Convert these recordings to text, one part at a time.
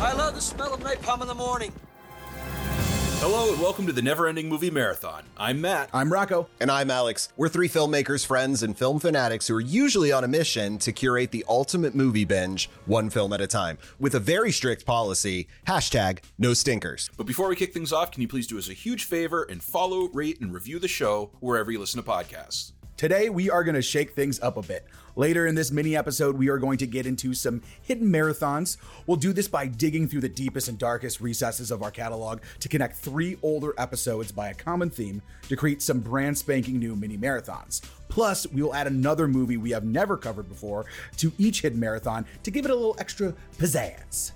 I love the smell of napalm in the morning. Hello and welcome to the Never Ending Movie Marathon. I'm Matt. I'm Rocco. And I'm Alex. We're three filmmakers, friends, and film fanatics who are usually on a mission to curate the ultimate movie binge, one film at a time, with a very strict policy hashtag no stinkers. But before we kick things off, can you please do us a huge favor and follow, rate, and review the show wherever you listen to podcasts? Today, we are going to shake things up a bit. Later in this mini episode, we are going to get into some hidden marathons. We'll do this by digging through the deepest and darkest recesses of our catalog to connect three older episodes by a common theme to create some brand spanking new mini marathons. Plus, we will add another movie we have never covered before to each hidden marathon to give it a little extra pizzazz.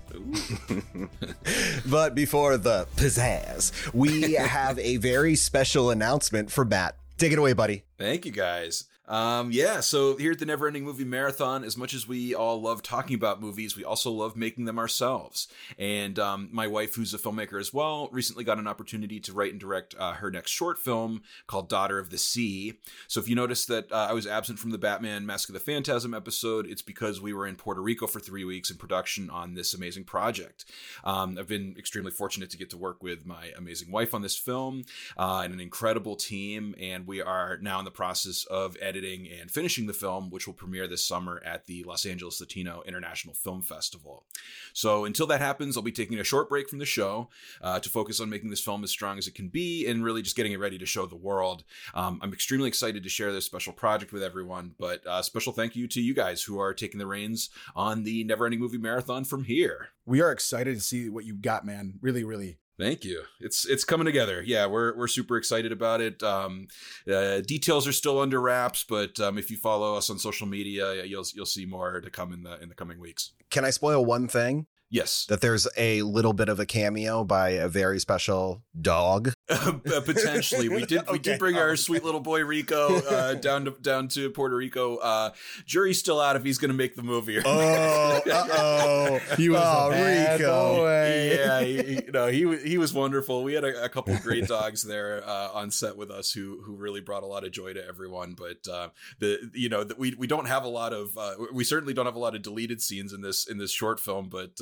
but before the pizzazz, we have a very special announcement for Matt. Take it away, buddy. Thank you, guys. Um, yeah, so here at the Never Ending Movie Marathon, as much as we all love talking about movies, we also love making them ourselves. And um, my wife, who's a filmmaker as well, recently got an opportunity to write and direct uh, her next short film called Daughter of the Sea. So if you notice that uh, I was absent from the Batman Mask of the Phantasm episode, it's because we were in Puerto Rico for three weeks in production on this amazing project. Um, I've been extremely fortunate to get to work with my amazing wife on this film uh, and an incredible team, and we are now in the process of editing editing and finishing the film, which will premiere this summer at the Los Angeles Latino International Film Festival. So until that happens, I'll be taking a short break from the show uh, to focus on making this film as strong as it can be and really just getting it ready to show the world. Um, I'm extremely excited to share this special project with everyone, but uh, special thank you to you guys who are taking the reins on the Never Ending Movie Marathon from here. We are excited to see what you got, man. Really, really Thank you. It's it's coming together. Yeah, we're we're super excited about it. Um, uh, details are still under wraps, but um, if you follow us on social media, you'll you'll see more to come in the in the coming weeks. Can I spoil one thing? Yes. That there's a little bit of a cameo by a very special dog. Uh, potentially. We did we did bring our sweet little boy Rico uh, down to down to Puerto Rico. Uh, jury's still out if he's going to make the movie. oh, oh. He was oh, Rico. Boy. Yeah, he, you know, he he was wonderful. We had a, a couple great dogs there uh, on set with us who who really brought a lot of joy to everyone, but uh, the you know, the, we we don't have a lot of uh, we certainly don't have a lot of deleted scenes in this in this short film, but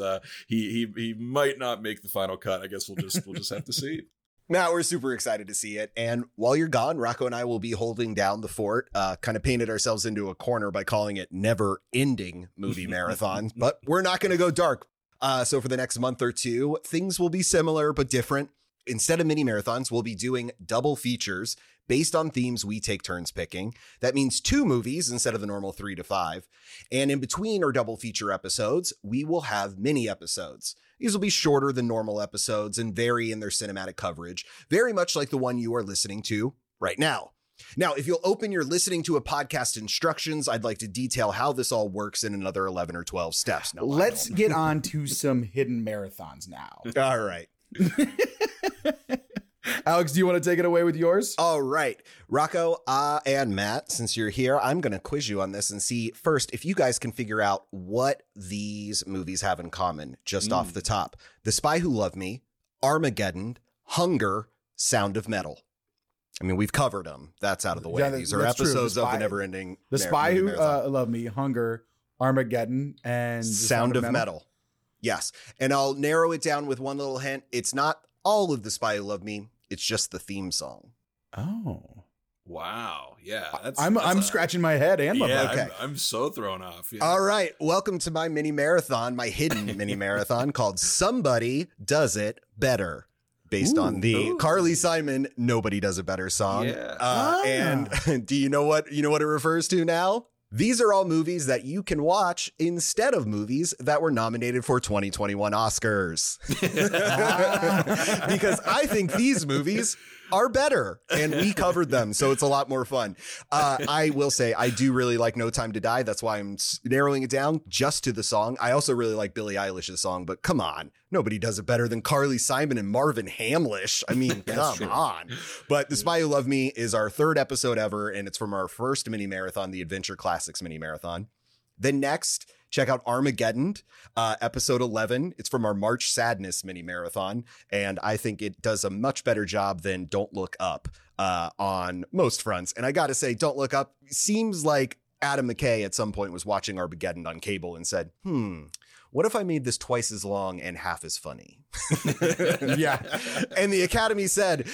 he he he might not make the final cut. I guess we'll just we'll just have to see. Now we're super excited to see it. And while you're gone, Rocco and I will be holding down the fort. Uh, kind of painted ourselves into a corner by calling it never ending movie marathon, but we're not going to go dark. Uh, so for the next month or two, things will be similar but different. Instead of mini marathons, we'll be doing double features based on themes we take turns picking. That means two movies instead of the normal three to five. And in between our double feature episodes, we will have mini episodes. These will be shorter than normal episodes and vary in their cinematic coverage, very much like the one you are listening to right now. Now, if you'll open your listening to a podcast instructions, I'd like to detail how this all works in another 11 or 12 steps. No, Let's get on to some hidden marathons now. All right. Alex, do you want to take it away with yours? All right. Rocco uh, and Matt, since you're here, I'm going to quiz you on this and see first if you guys can figure out what these movies have in common just mm. off the top The Spy Who Loved Me, Armageddon, Hunger, Sound of Metal. I mean, we've covered them. That's out of the way. Yeah, These are episodes the spy, of the never ending. The Spy Who uh, Loved Me, Hunger, Armageddon, and Sound, Sound, of, of metal. metal. Yes. And I'll narrow it down with one little hint. It's not all of The Spy Who Loved Me, it's just the theme song. Oh. Wow. Yeah. That's, I'm that's I'm a, scratching my head and my yeah, okay. I'm, I'm, so thrown off. Yeah. All right. Welcome to my mini marathon, my hidden mini marathon called Somebody Does It Better. Based ooh, on the ooh. Carly Simon "Nobody Does It Better" song, yeah. uh, ah. and do you know what you know what it refers to now? These are all movies that you can watch instead of movies that were nominated for 2021 Oscars. Ah. because I think these movies are better and we covered them. So it's a lot more fun. Uh, I will say I do really like No Time to Die. That's why I'm narrowing it down just to the song. I also really like Billie Eilish's song, but come on. Nobody does it better than Carly Simon and Marvin Hamlisch. I mean, come true. on. But The Spy Who Loved Me is our third episode ever, and it's from our first mini marathon, the Adventure Classics mini marathon. Then next, check out Armageddon, uh, episode 11. It's from our March Sadness mini marathon. And I think it does a much better job than Don't Look Up uh, on most fronts. And I got to say, Don't Look Up seems like Adam McKay at some point was watching Armageddon on cable and said, hmm, what if I made this twice as long and half as funny? yeah. and the Academy said,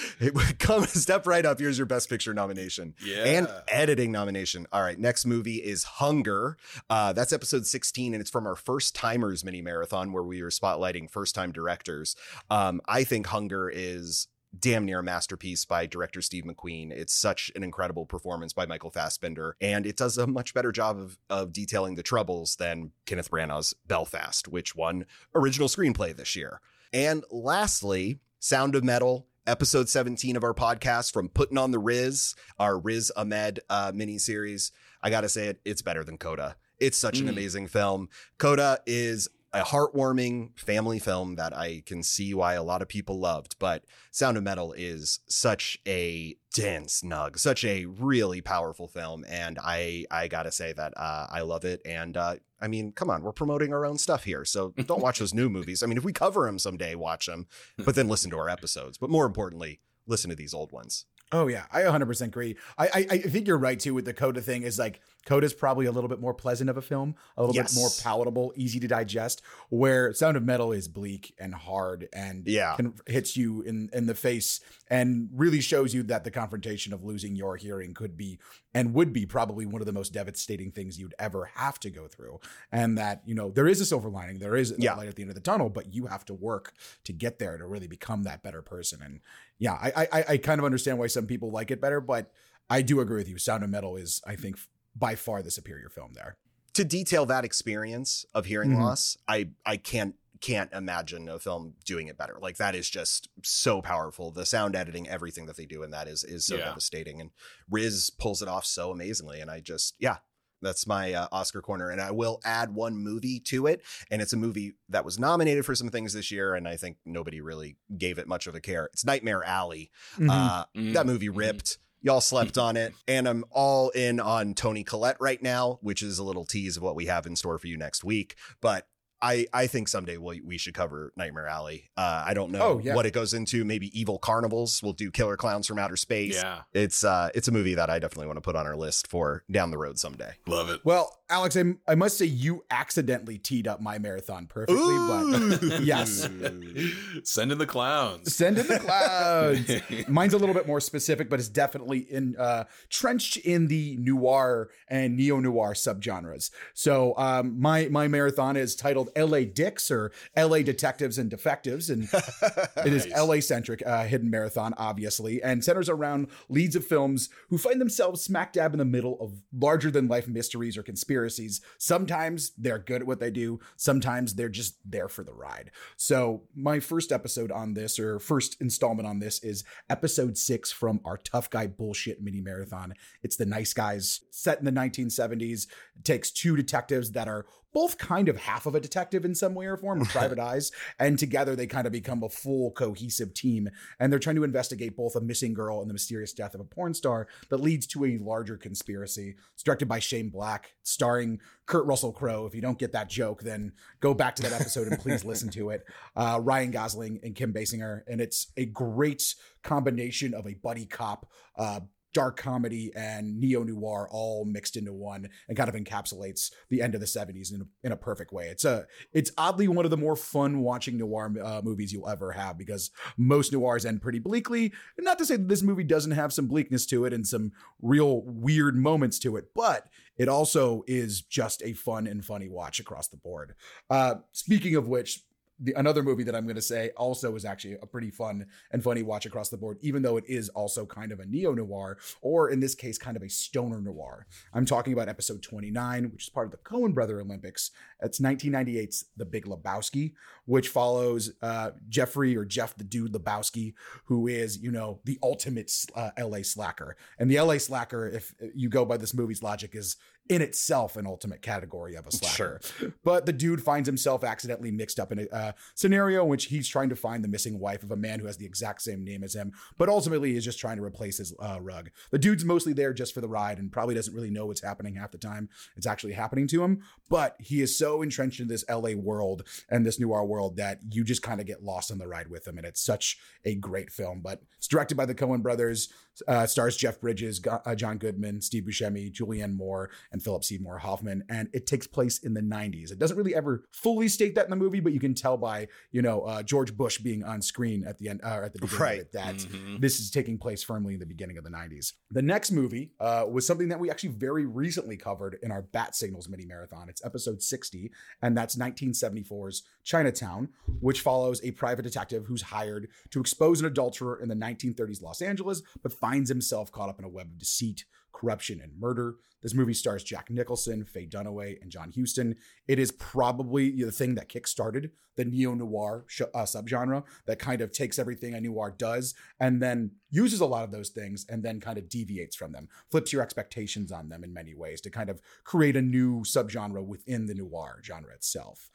come step right up. Here's your Best Picture nomination. Yeah. And editing nomination. All right. Next movie is Hunger. Uh, that's episode 16, and it's from our First Timers mini marathon where we are spotlighting first time directors. Um, I think Hunger is damn near a masterpiece by director Steve McQueen. It's such an incredible performance by Michael Fassbender, and it does a much better job of, of detailing the troubles than Kenneth Branagh's Belfast, which won original screenplay this year. And lastly, Sound of Metal. Episode 17 of our podcast from Putting on the Riz, our Riz Ahmed uh, miniseries. I got to say it, it's better than Coda. It's such an Mm. amazing film. Coda is a heartwarming family film that I can see why a lot of people loved, but Sound of Metal is such a dense nug, such a really powerful film, and I I gotta say that uh, I love it. And uh, I mean, come on, we're promoting our own stuff here, so don't watch those new movies. I mean, if we cover them someday, watch them, but then listen to our episodes. But more importantly, listen to these old ones. Oh yeah, I 100% agree. I, I I think you're right too with the Coda thing. Is like Coda's probably a little bit more pleasant of a film, a little Yes. bit more palatable, easy to digest. Where Sound of Metal is bleak and hard and Yeah. can, hits you in in the face and really shows you that the confrontation of losing your hearing could be and would be probably one of the most devastating things you'd ever have to go through. And that you know there is a silver lining, there is a Yeah. light at the end of the tunnel, but you have to work to get there to really become that better person. And yeah, I, I I kind of understand why some people like it better, but I do agree with you. Sound of Metal is, I think, by far the superior film there. to detail that experience of hearing Mhm. loss, I I can't can't imagine a film doing it better. Like that is just so powerful. The sound editing, everything that they do in that is is so Yeah. devastating. And Riz pulls it off so amazingly. And I just yeah. That's my uh, Oscar corner, and I will add one movie to it. And it's a movie that was nominated for some things this year, and I think nobody really gave it much of a care. It's Nightmare Alley. Uh, Mm. that movie Mhm. ripped. Y'all slept mm-hmm. on it. And I'm all in on Toni Collette right now, which is a little tease of what we have in store for you next week. But I, I think someday we, we should cover Nightmare Alley. Uh, I don't know Oh, yeah. what it goes into. Maybe Evil Carnivals. We'll do Killer Clowns from Outer Space. Yeah. It's uh, it's a movie that I definitely want to put on our list for down the road someday. Love it. Well, Alex, I, I must say you accidentally teed up my marathon perfectly, but yes. Send in the clowns. send in the clowns. Mine's a little bit more specific, but it's definitely in uh, trenched in the noir and neo noir subgenres. So um, my my marathon is titled L.A. Dicks or L.A. Detectives and Defectives, and it is Nice. LA centric, uh, hidden marathon, obviously, and centers around leads of films who find themselves smack dab in the middle of larger than life mysteries or conspiracies. Sometimes they're good at what they do, sometimes they're just there for the ride. So, my first episode on this, or first installment on this, is episode six from our Tough Guy Bullshit mini marathon. It's the Nice Guys set in the 1970s. It takes two detectives that are both kind of half of a detective in some way or form, or private eyes, and together they kind of become a full cohesive team. And they're trying to investigate both a missing girl and the mysterious death of a porn star that leads to a larger conspiracy. It's directed by Shane Black, starring Kurt Russell Crowe. If you don't get that joke, then go back to that episode and please listen to it. Uh, Ryan Gosling and Kim Basinger, and it's a great combination of a buddy cop. Uh, Dark comedy and neo noir all mixed into one, and kind of encapsulates the end of the '70s in a, in a perfect way. It's a it's oddly one of the more fun watching noir uh, movies you'll ever have because most noirs end pretty bleakly. Not to say that this movie doesn't have some bleakness to it and some real weird moments to it, but it also is just a fun and funny watch across the board. Uh, speaking of which, the another movie that I'm going to say also is actually a pretty fun and funny watch across the board, even though it is also kind of a neo noir, or in this case, kind of a stoner noir. I'm talking about episode 29, which is part of the Coen Brother Olympics. It's 1998's The Big Lebowski, which follows uh, Jeffrey or Jeff the Dude Lebowski, who is, you know, the ultimate uh, LA slacker. And the LA slacker, if you go by this movie's logic, is in itself an ultimate category of a slacker. Sure. But the dude finds himself accidentally mixed up in a uh, scenario in which he's trying to find the missing wife of a man who has the exact same name as him, but ultimately is just trying to replace his uh, rug. The dude's mostly there just for the ride and probably doesn't really know what's happening half the time. It's actually happening to him, but he is so entrenched in this LA world and this noir world that you just kind of get lost on the ride with him. And it's such a great film. But it's directed by the Coen brothers, uh, stars Jeff Bridges, uh, John Goodman, Steve Buscemi, Julianne Moore, and and Philip Seymour Hoffman, and it takes place in the 90s. It doesn't really ever fully state that in the movie, but you can tell by you know uh, George Bush being on screen at the end uh, at the beginning Right. of it that Mhm. this is taking place firmly in the beginning of the 90s. The next movie uh, was something that we actually very recently covered in our Bat Signals mini marathon. It's episode 60, and that's 1974's Chinatown, which follows a private detective who's hired to expose an adulterer in the 1930s Los Angeles, but finds himself caught up in a web of deceit, corruption, and murder. This movie stars Jack Nicholson, Faye Dunaway, and John Huston. It is probably the thing that kickstarted the neo noir sh- uh, subgenre that kind of takes everything a noir does and then uses a lot of those things and then kind of deviates from them, flips your expectations on them in many ways to kind of create a new subgenre within the noir genre itself.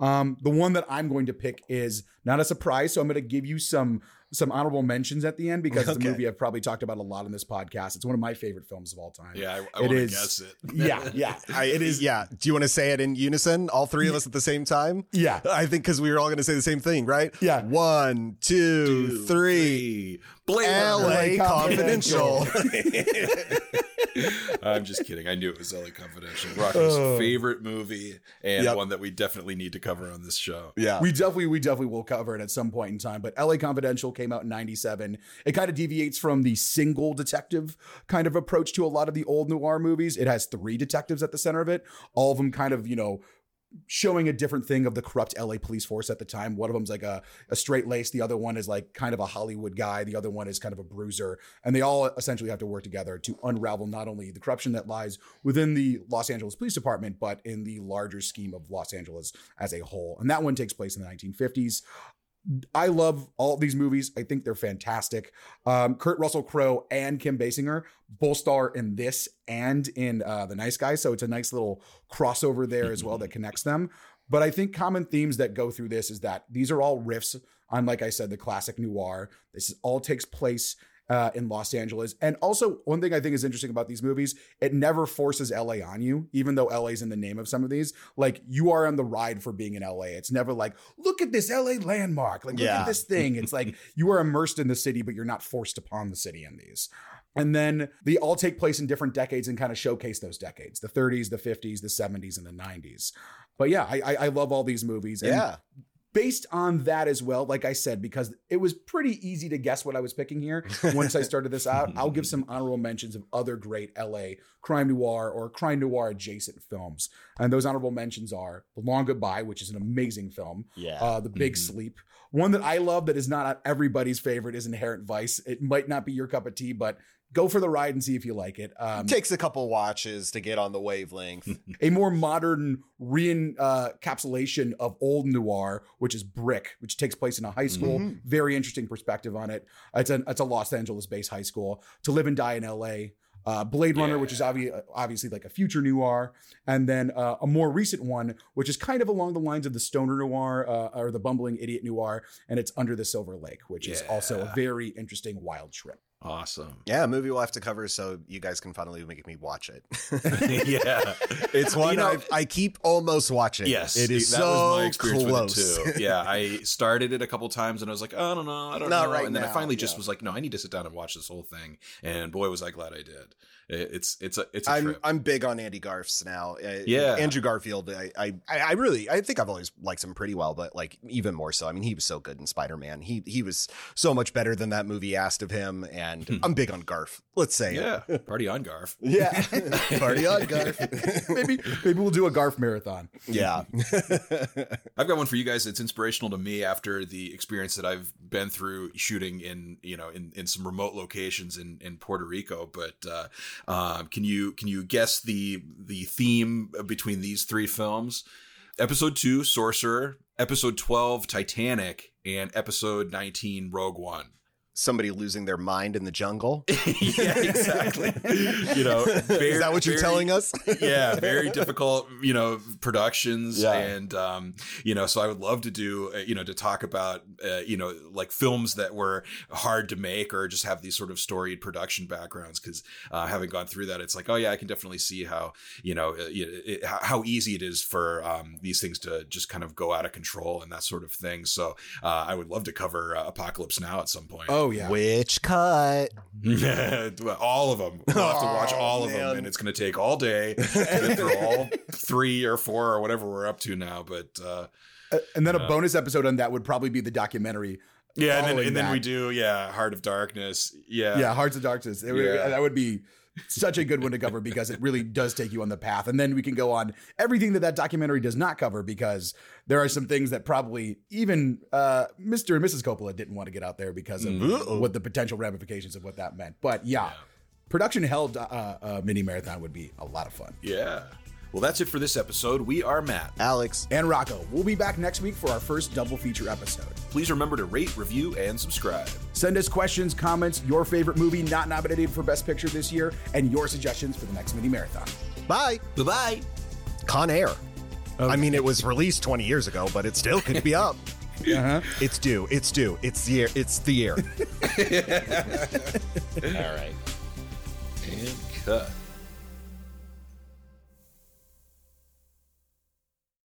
Um, the one that I'm going to pick is not a surprise, so I'm going to give you some some honorable mentions at the end because it's Okay. a movie I've probably talked about a lot in this podcast. It's one of my favorite films of all time. Yeah, I, I It want to guess it. yeah, yeah. I, it is. Yeah. Do you want to say it in unison, all three of us at the same time? Yeah. I think because we were all going to say the same thing, right? Yeah. One, two, Two, three. Blade L.A. LA Confidential. I'm just kidding. I knew it was LA Confidential. Rocco's Oh. Uh. favorite movie and Yep. one that we definitely need to cover on this show. yeah. We definitely, we definitely will cover it at some point in time. But LA Confidential came out in '97. It kind of deviates from the single detective kind of approach to a lot of the old noir movies. It has three detectives at the center of it, all of them kind of, you know, showing a different thing of the corrupt LA police force at the time. One of them's like a, a straight lace. The other one is like kind of a Hollywood guy. The other one is kind of a bruiser. And they all essentially have to work together to unravel not only the corruption that lies within the Los Angeles Police Department, but in the larger scheme of Los Angeles as a whole. And that one takes place in the 1950s. I love all these movies. I think they're fantastic. Um, Kurt Russell Crowe and Kim Basinger both star in this and in uh, The Nice Guy. So it's a nice little crossover there as well that connects them. But I think common themes that go through this is that these are all riffs on, like I said, the classic noir. This is, all takes place uh, in Los Angeles. And also, one thing I think is interesting about these movies, it never forces LA on you, even though LA's in the name of some of these. Like, you are on the ride for being in LA. It's never like, look at this LA landmark. Like, look Yeah. at this thing. It's like you are immersed in the city, but you're not forced upon the city in these. And then they all take place in different decades and kind of showcase those decades the 30s, the 50s, the 70s, and the 90s. But yeah, I, I, I love all these movies. And Yeah. Based on that as well, like I said, because it was pretty easy to guess what I was picking here once I started this out, I'll give some honorable mentions of other great LA crime noir or crime noir adjacent films. And those honorable mentions are The Long Goodbye, which is an amazing film, Yeah. uh, The Big Mhm. Sleep. One that I love that is not everybody's favorite is Inherent Vice. It might not be your cup of tea, but go for the ride and see if you like it. Um, Takes a couple watches to get on the wavelength. a more modern re-encapsulation of old noir, which is Brick, which takes place in a high school. Mhm. Very interesting perspective on it. It's a it's a Los Angeles-based high school. To Live and Die in L.A. Uh, Blade Runner, which is Yeah. obvi- obviously like a future noir, and then uh, a more recent one, which is kind of along the lines of the stoner noir uh, or the bumbling idiot noir, and it's Under the Silver Lake, which is also a very interesting wild trip. Awesome. yeah, a movie we'll have to cover so you guys can finally make me watch it. yeah. it's one You know- I've- I keep almost watching. Yes, It is that so was my experience close. with it too. Yeah, I started it a couple times and I was like, I don't know, I don't Not know, right and then I now, finally just yeah. was like, no, I need to sit down and watch this whole thing. And boy, was I glad I did. It's it's a it's a I'm trip. I'm big on Andy Garf's now. Uh, Yeah. Andrew Garfield. I, I I really I think I've always liked him pretty well, but like even more so. I mean, he was so good in Spider Man. He he was so much better than that movie asked of him. And I'm big on Garf. Let's say it. yeah, party on Garf. Yeah. Party on Garf. maybe maybe we'll do a Garf marathon. yeah. I've got one for you guys that's inspirational to me after the experience that I've been through shooting in you know in, in some remote locations in, in Puerto Rico. But uh, um, can you can you guess the the theme between these three films? Episode two, Sorcerer. Episode twelve, Titanic, and episode nineteen, Rogue One. Somebody losing their mind in the jungle. yeah, exactly. you know, very, Is that what you're very- telling us? yeah, very difficult, you know, productions, Yeah. and um, you know, so I would love to do, uh, you know, to talk about, uh, you know, like films that were hard to make or just have these sort of storied production backgrounds. Because uh, having gone through that, it's like, oh yeah, I can definitely see how, you know, uh, it, it, how how easy it is for um, these things to just kind of go out of control and that sort of thing. So uh, I would love to cover uh, Apocalypse Now at some point. Oh Oh yeah. Which cut? all of them. We'll have to watch Oh, all of man. them, and it's going to take all day through all three or four or whatever we're up to now. But uh, And then a bonus episode on that would probably be the documentary. yeah, and then, and then we do yeah, Heart of Darkness. Yeah, Yeah, Hearts of Darkness. It Yeah. That would be such a good one to cover because it really does take you on the path. And then we can go on everything that that documentary does not cover because there are some things that probably even uh, Mr. and Mrs. Coppola didn't want to get out there because of what the potential ramifications of what that meant. But yeah, production held uh, uh, mini marathon would be a lot of fun. yeah. Well, that's it for this episode. We are Matt. Alex. And Rocco, we'll be back next week for our first double feature episode. Please remember to rate, review, and subscribe. Send us questions, comments, your favorite movie not nominated for Best Picture this year, and your suggestions for the next mini marathon. Bye. Bye bye. Con Air. I mean, it was released 20 years ago, but it still could be up. Uh-huh. It's due. It's due. It's the year. It's the year. All right. And cut.